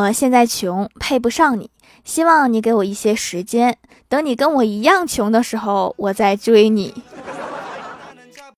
我现在穷配不上你。希望你给我一些时间等你跟我一样穷的时候我再追你。